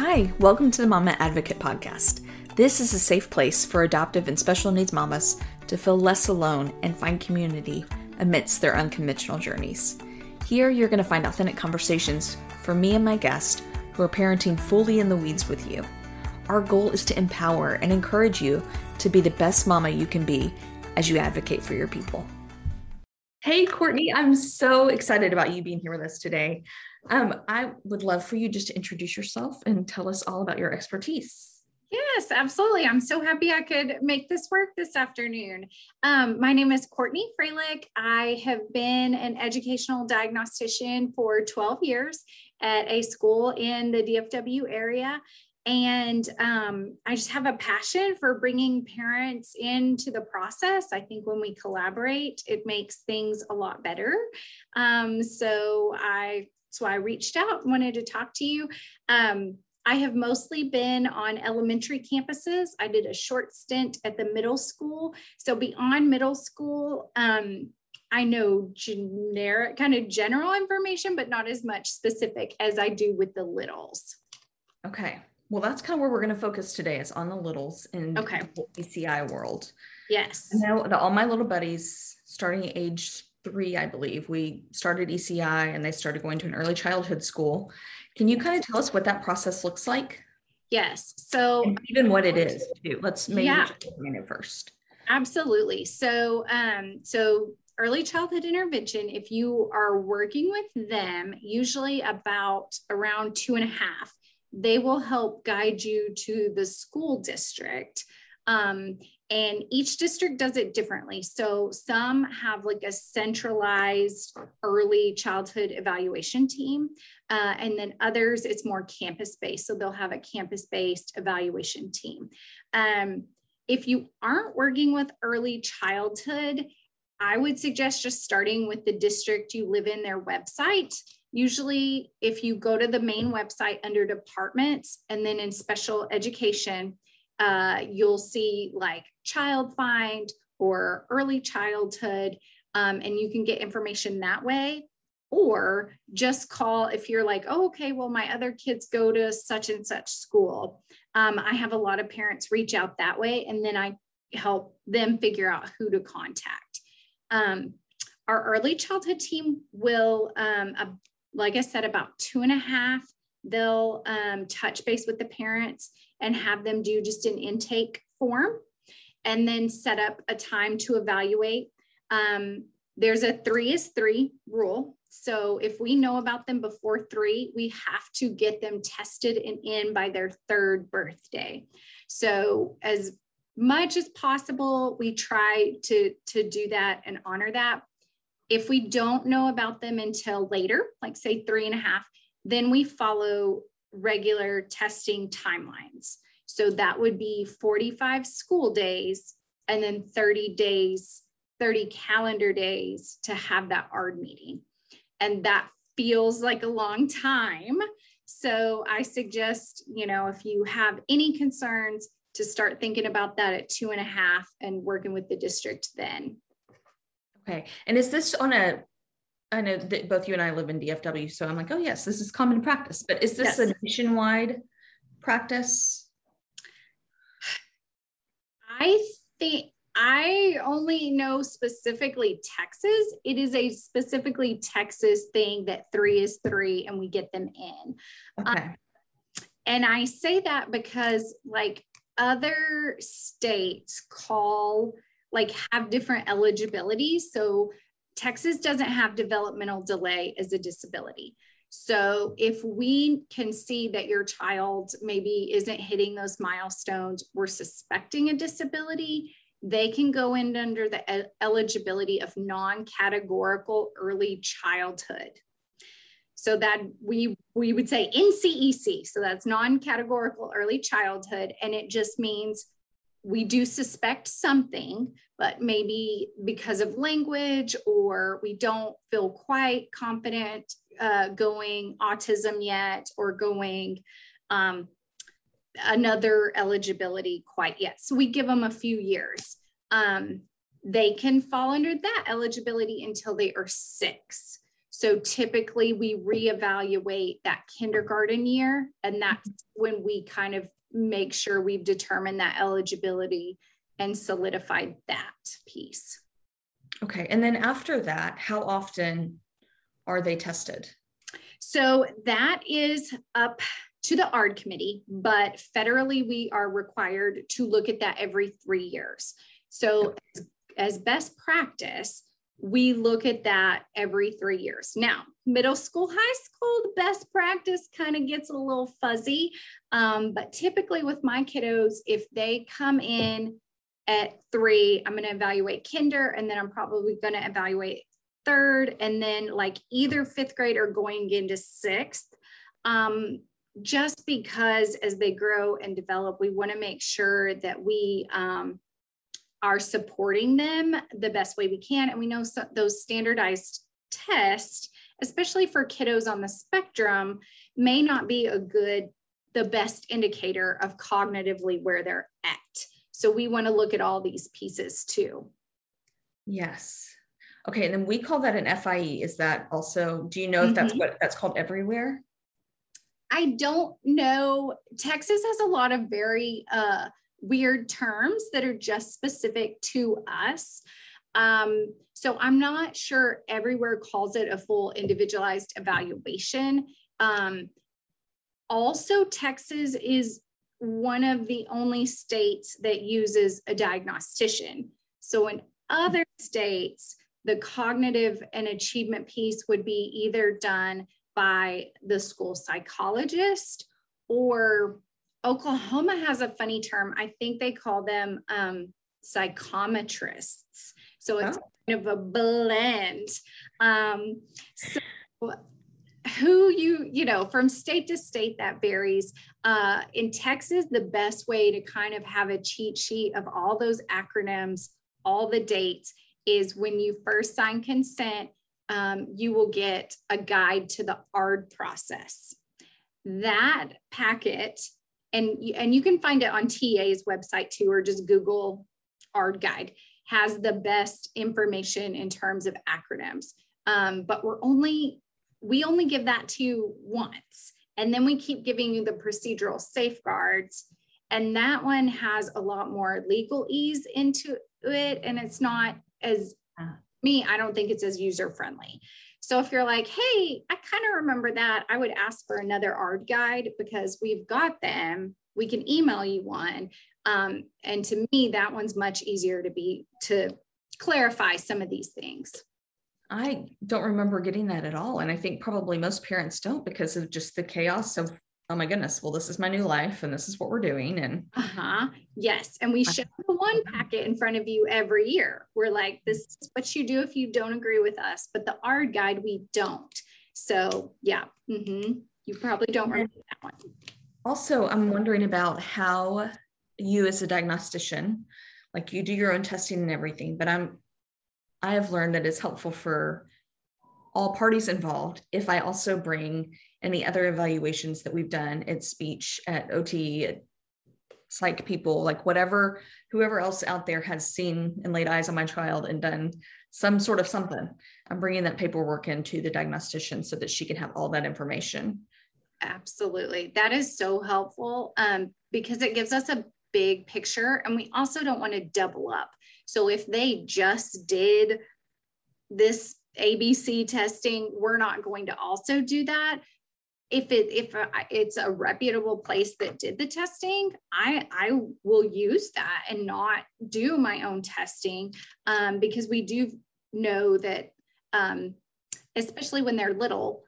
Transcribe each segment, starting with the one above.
Hi, welcome to the Mama Advocate Podcast. This is a safe place for adoptive and special needs mamas to feel less alone and find community amidst their unconventional journeys. Here, you're going to find authentic conversations for me and my guest who are parenting fully in the weeds with you. Our goal is to empower and encourage you to be the best mama you can be as you advocate for your people. Hey, Kourtney, I'm so excited about you being here with us today. Um, I would love for you just to introduce yourself and tell us all about your expertise. Yes, absolutely. I'm so happy I could make this work this afternoon. Um, my name is Kourtney Frohlich. I have been an educational diagnostician for 12 years at a school in the DFW area. And um, I just have a passion for bringing parents into the process. I think when we collaborate, it makes things a lot better. Um, so I so I reached out, wanted to talk to you. Um, I have mostly been on elementary campuses. I did a short stint at the middle school. So beyond middle school, um, I know generic, kind of general information, but not as much specific as I do with the littles. Okay. Well, that's kind of where we're going to focus today is on the littles in okay. the ECI world. Yes. I know that all my little buddies starting age three, I believe, we started ECI and they started going to an early childhood school. Can you kind of tell us what that process looks like? Yes. So and even what it is too. Let's maybe yeah. it first. Absolutely. So um, so early childhood intervention, if you are working with them, usually about around two and a half, they will help guide you to the school district. Um, and each district does it differently. So some have like a centralized early childhood evaluation team, uh, and then others it's more campus based. So they'll have a campus based evaluation team. Um, if you aren't working with early childhood, I would suggest just starting with the district you live in, their website. Usually, if you go to the main website under departments and then in special education, uh, you'll see like child find or early childhood, um, and you can get information that way. Or just call if you're like, oh, okay, well, my other kids go to such and such school. Um, I have a lot of parents reach out that way, and then I help them figure out who to contact. Um, our early childhood team will, um, uh, like I said, about two and a half, they'll um, touch base with the parents and have them do just an intake form and then set up a time to evaluate. Um, there's a three is three rule. So if we know about them before three, we have to get them tested and in by their third birthday. So as much as possible, we try to, to do that and honor that. If we don't know about them until later, like say three and a half, then we follow regular testing timelines. So that would be 45 school days and then 30 days, 30 calendar days to have that ARD meeting. And that feels like a long time. So I suggest, you know, if you have any concerns, to start thinking about that at two and a half and working with the district then. Okay. And is this on a I know that both you and I live in DFW, so I'm like, oh yes, this is common practice. But is this yes. a nationwide practice? I think I only know specifically Texas. It is a specifically Texas thing that three is three and we get them in. Okay. Um, and I say that because, like, other states call, like, have different eligibility. So, Texas doesn't have developmental delay as a disability. So if we can see that your child maybe isn't hitting those milestones, we're suspecting a disability, they can go in under the eligibility of non-categorical early childhood. So that we we would say NCEC, so that's non-categorical early childhood, and it just means we do suspect something, but maybe because of language or we don't feel quite confident uh, going autism yet or going um, another eligibility quite yet. So we give them a few years. Um, they can fall under that eligibility until they are six. So typically we reevaluate that kindergarten year, and that's when we kind of make sure we've determined that eligibility and solidified that piece. Okay. And then after that, how often are they tested? So that is up to the ARD committee, but federally we are required to look at that every three years. So as, as best practice, we look at that every three years. Now, middle school, high school, the best practice kind of gets a little fuzzy. Um, but typically with my kiddos, if they come in at three, I'm going to evaluate kinder, and then I'm probably going to evaluate third, and then like either fifth grade or going into sixth. Um, just because as they grow and develop, we want to make sure that we um, are supporting them the best way we can. And we know so, those standardized tests, especially for kiddos on the spectrum, may not be a good, the best indicator of cognitively where they're at. So we want to look at all these pieces too. Yes. Okay. And then we call that an FIE. Is that also, do you know if that's mm-hmm. what that's called everywhere? I don't know. Texas has a lot of very uh, weird terms that are just specific to us. Um, so I'm not sure everywhere calls it a full individualized evaluation. Um, also, Texas is one of the only states that uses a diagnostician. So in other states, the cognitive and achievement piece would be either done by the school psychologist or Oklahoma has a funny term. I think they call them um, psychometrists. So it's oh. kind of a blend. Um, so who you, you know, from state to state that varies. Uh, in Texas, the best way to kind of have a cheat sheet of all those acronyms, all the dates, is when you first sign consent, um, you will get a guide to the ARD process. That packet and and you can find it on TEA's website too, or just Google ARD guide has the best information in terms of acronyms. Um, but we're only we only give that to you once, and then we keep giving you the procedural safeguards. And that one has a lot more legalese into it, and it's not as me. I don't think it's as user friendly. So if you're like, hey, I kind of remember that, I would ask for another ARD guide because we've got them. We can email you one. Um, and to me, that one's much easier to be to clarify some of these things. I don't remember getting that at all. And I think probably most parents don't because of just the chaos of oh my goodness, well, this is my new life and this is what we're doing. And uh-huh. Yes. And we show the one packet in front of you every year. We're like, this is what you do if you don't agree with us. But the ARD guide, we don't. So yeah. Mm-hmm. You probably don't remember that one. Also, I'm wondering about how you as a diagnostician, like you do your own testing and everything, but I'm I have learned that it's helpful for all parties involved if I also bring any other evaluations that we've done at speech, at OT, at psych people, like whatever, whoever else out there has seen and laid eyes on my child and done some sort of something. I'm bringing that paperwork into the diagnostician so that she can have all that information. Absolutely. That is so helpful um, because it gives us a big picture and we also don't want to double up. So if they just did this ABC testing, we're not going to also do that. If it if it's a reputable place that did the testing i i will use that and not do my own testing um, because we do know that um, especially when they're little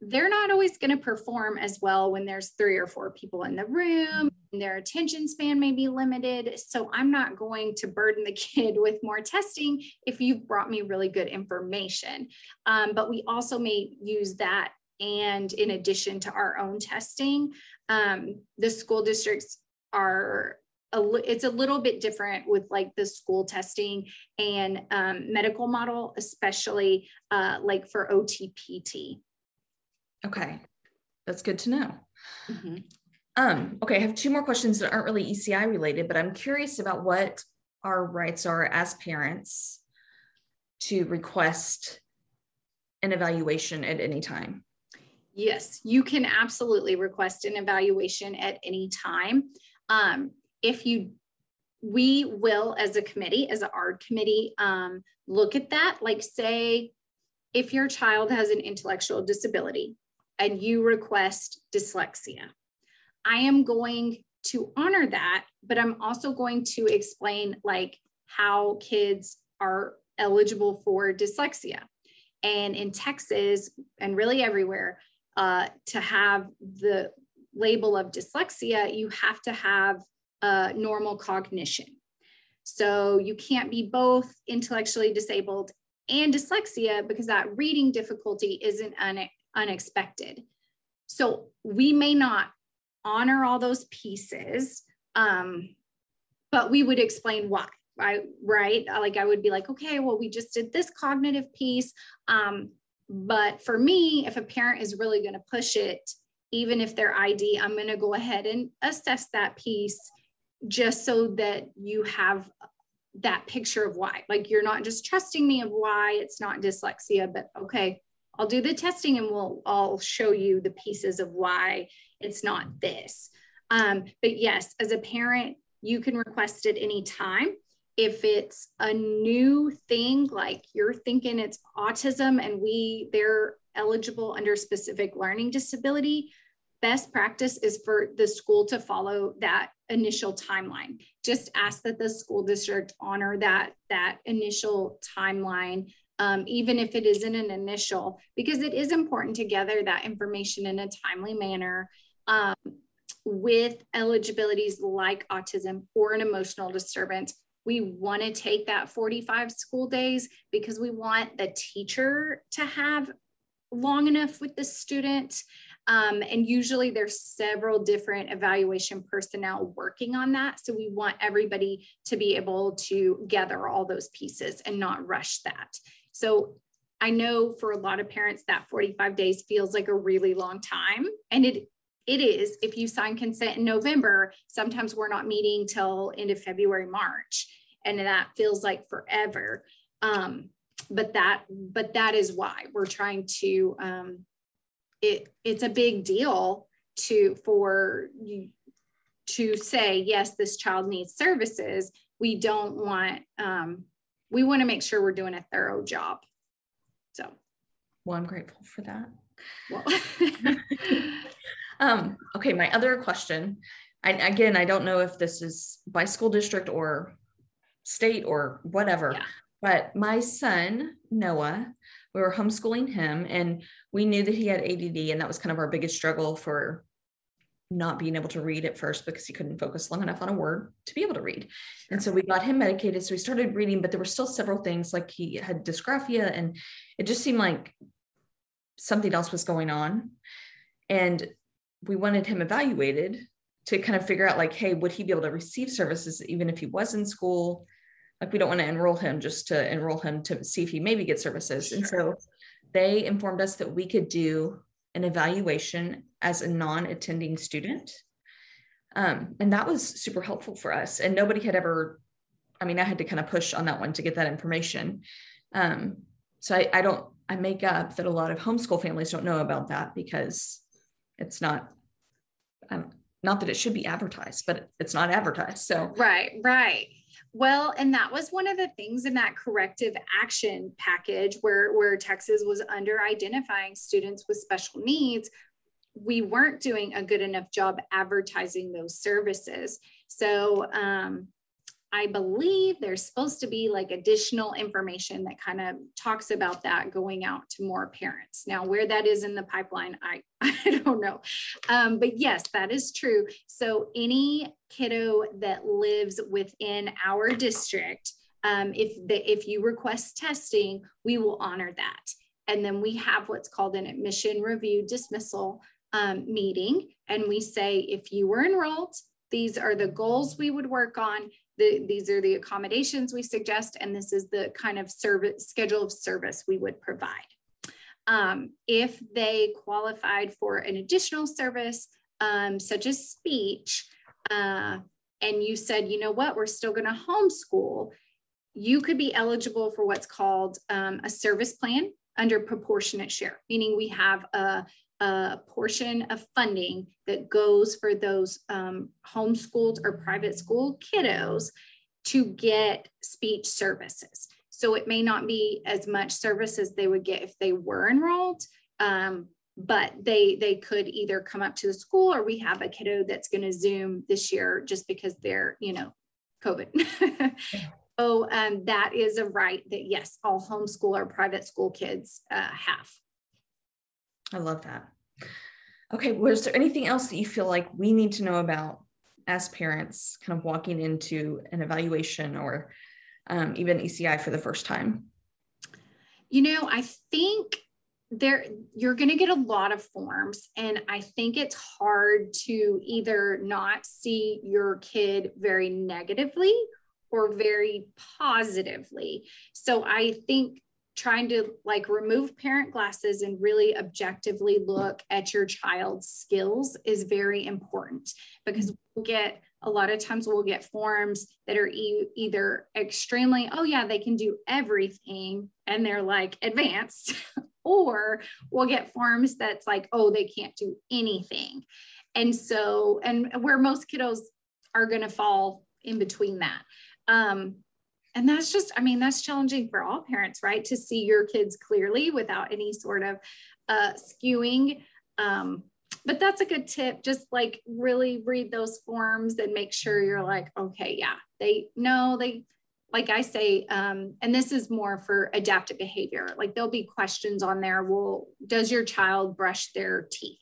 they're not always going to perform as well when there's three or four people in the room and their attention span may be limited so i'm not going to burden the kid with more testing if you've brought me really good information um, but we also may use that and in addition to our own testing, um, the school districts are a, it's a little bit different with like the school testing and um, medical model, especially uh, like for OTPT. Okay, that's good to know. Mm-hmm. Um, okay, I have two more questions that aren't really ECI related, but I'm curious about what our rights are as parents to request an evaluation at any time? Yes, you can absolutely request an evaluation at any time. Um, if you, we will, as a committee, as an ARD committee, um, look at that. Like, say, if your child has an intellectual disability and you request dyslexia, I am going to honor that, but I'm also going to explain like how kids are eligible for dyslexia. And in Texas and really everywhere, uh, to have the label of dyslexia, you have to have uh, normal cognition. So you can't be both intellectually disabled and dyslexia because that reading difficulty isn't une- unexpected. So we may not honor all those pieces, um, but we would explain why. Right, right. Like I would be like, okay, well, we just did this cognitive piece. Um, but for me, if a parent is really going to push it, even if they're ID, I'm going to go ahead and assess that piece just so that you have that picture of why. Like you're not just trusting me of why it's not dyslexia, but okay, I'll do the testing and we'll I'll show you the pieces of why it's not this. Um, but yes, as a parent, you can request it anytime if it's a new thing like you're thinking it's autism and we they're eligible under specific learning disability best practice is for the school to follow that initial timeline just ask that the school district honor that that initial timeline um, even if it isn't an initial because it is important to gather that information in a timely manner um, with eligibilities like autism or an emotional disturbance we want to take that 45 school days because we want the teacher to have long enough with the student. Um, and usually there's several different evaluation personnel working on that. So we want everybody to be able to gather all those pieces and not rush that. So I know for a lot of parents that 45 days feels like a really long time. And it it is if you sign consent in November, sometimes we're not meeting till end of February, March, and that feels like forever. Um, but that, but that is why we're trying to. Um, it it's a big deal to for you to say yes, this child needs services. We don't want. Um, we want to make sure we're doing a thorough job. So, well, I'm grateful for that. Well. Um, okay, my other question. I, again, I don't know if this is by school district or state or whatever, yeah. but my son, Noah, we were homeschooling him and we knew that he had ADD. And that was kind of our biggest struggle for not being able to read at first because he couldn't focus long enough on a word to be able to read. And so we got him medicated. So he started reading, but there were still several things like he had dysgraphia and it just seemed like something else was going on. And we wanted him evaluated to kind of figure out like hey would he be able to receive services even if he was in school like we don't want to enroll him just to enroll him to see if he maybe gets services sure. and so they informed us that we could do an evaluation as a non-attending student. Um, and that was super helpful for us. And nobody had ever i mean i had to kind of push on that one to get that information. Um, so I, I don't i make up that a lot of homeschool families don't know about that because it's not um, not that it should be advertised but it's not advertised. So right right well and that was one of the things in that corrective action package where where texas was under identifying students with special needs we weren't doing a good enough job advertising those services. So um, I believe there's supposed to be like additional information that kind of talks about that going out to more parents. Now, where that is in the pipeline, I, I don't know. Um, but yes, that is true. So, any kiddo that lives within our district, um, if, the, if you request testing, we will honor that. And then we have what's called an admission review dismissal um, meeting. And we say, if you were enrolled, these are the goals we would work on the, these are the accommodations we suggest, and this is the kind of service schedule of service we would provide. Um, if they qualified for an additional service, um, such as speech, uh, and you said, you know what, we're still going to homeschool, you could be eligible for what's called um, a service plan under proportionate share, meaning we have a, a portion of funding that goes for those um, homeschooled or private school kiddos to get speech services. So it may not be as much service as they would get if they were enrolled, um, but they they could either come up to the school or we have a kiddo that's going to Zoom this year just because they're you know COVID. so um, that is a right that yes, all homeschool or private school kids uh, have. I love that. Okay, was there anything else that you feel like we need to know about as parents, kind of walking into an evaluation or um, even ECI for the first time? You know, I think there you're going to get a lot of forms and i think it's hard to either not see your kid very negatively or very positively so i think trying to like remove parent glasses and really objectively look at your child's skills is very important. Because we'll get a lot of times we'll get forms that are e- either extremely oh yeah they can do everything and they're like advanced or we'll get forms that's like oh they can't do anything. And so and where most kiddos are going to fall in between that. Um, and that's just i mean that's challenging for all parents right? To see your kids clearly without any sort of uh, skewing. Um, but that's a good tip. Just like really read those forms and make sure you're like okay yeah they know they like i say um, and this is more for adaptive behavior. Like there'll be questions on there. Well does your child brush their teeth?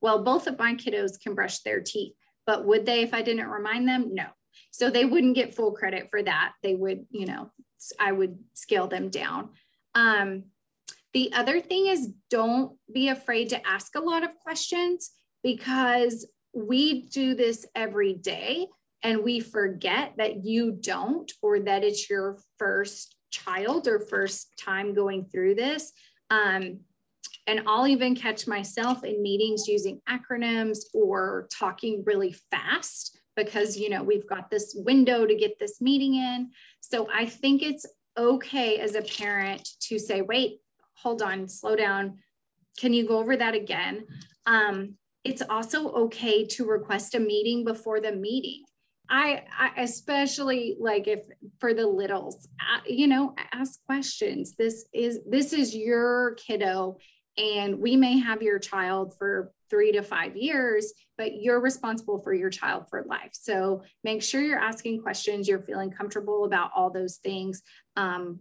Well both of my kiddos can brush their teeth but would they if i didn't remind them? No so they wouldn't get full credit for that. They would, you know, I would scale them down. Um, the other thing is don't be afraid to ask a lot of questions because we do this every day and we forget that you don't or that it's your first child or first time going through this. Um, and I'll even catch myself in meetings using acronyms or talking really fast because you know we've got this window to get this meeting in. So i think it's okay as a parent to say wait hold on slow down. Can you go over that again? Um, it's also okay to request a meeting before the meeting. I, I, especially like if for the littles uh, you know ask questions. This is this is your kiddo and we may have your child for three to five years, but you're responsible for your child for life. So make sure you're asking questions, you're feeling comfortable about all those things. Um,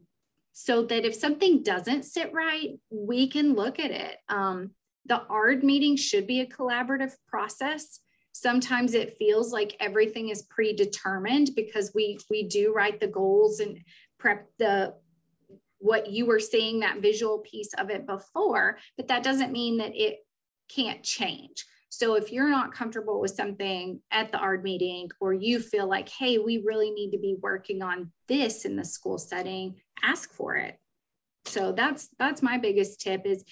so that if something doesn't sit right, we can look at it. Um, the ARD meeting should be a collaborative process. Sometimes it feels like everything is predetermined because we we do write the goals and prep the what you were seeing that visual piece of it before, but that doesn't mean that it can't change. So if you're not comfortable with something at the ARD meeting, or you feel like, hey, we really need to be working on this in the school setting, ask for it. So that's that's my biggest tip is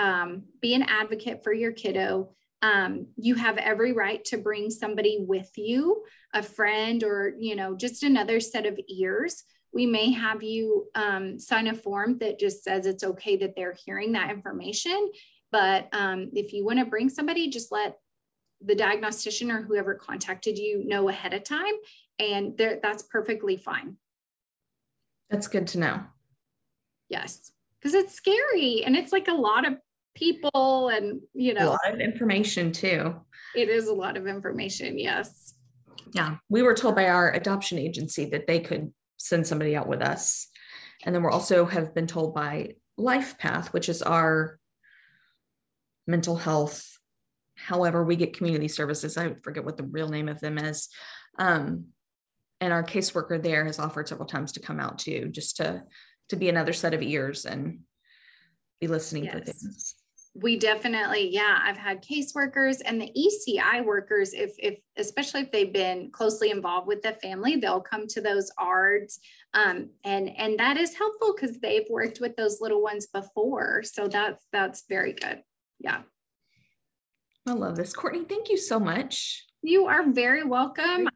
um, be an advocate for your kiddo. Um, you have every right to bring somebody with you, a friend, or you know, just another set of ears we may have you um, sign a form that just says it's okay that they're hearing that information. But um, if you want to bring somebody, just let the diagnostician or whoever contacted you know ahead of time, and that's perfectly fine. That's good to know. Yes, because it's scary and it's like a lot of people and you know a lot of information too. It is a lot of information. Yes. Yeah, we were told by our adoption agency that they could send somebody out with us. And then we're also have been told by Life Path, which is our mental health. However, we get community services. I forget what the real name of them is. Um, and our caseworker there has offered several times to come out too, just to to be another set of ears and be listening yes. for things we definitely yeah i've had caseworkers and the eci workers if if especially if they've been closely involved with the family they'll come to those ards um, and and that is helpful because they've worked with those little ones before. So that's that's very good. Yeah. I love this Kourtney. Thank you so much. You are very welcome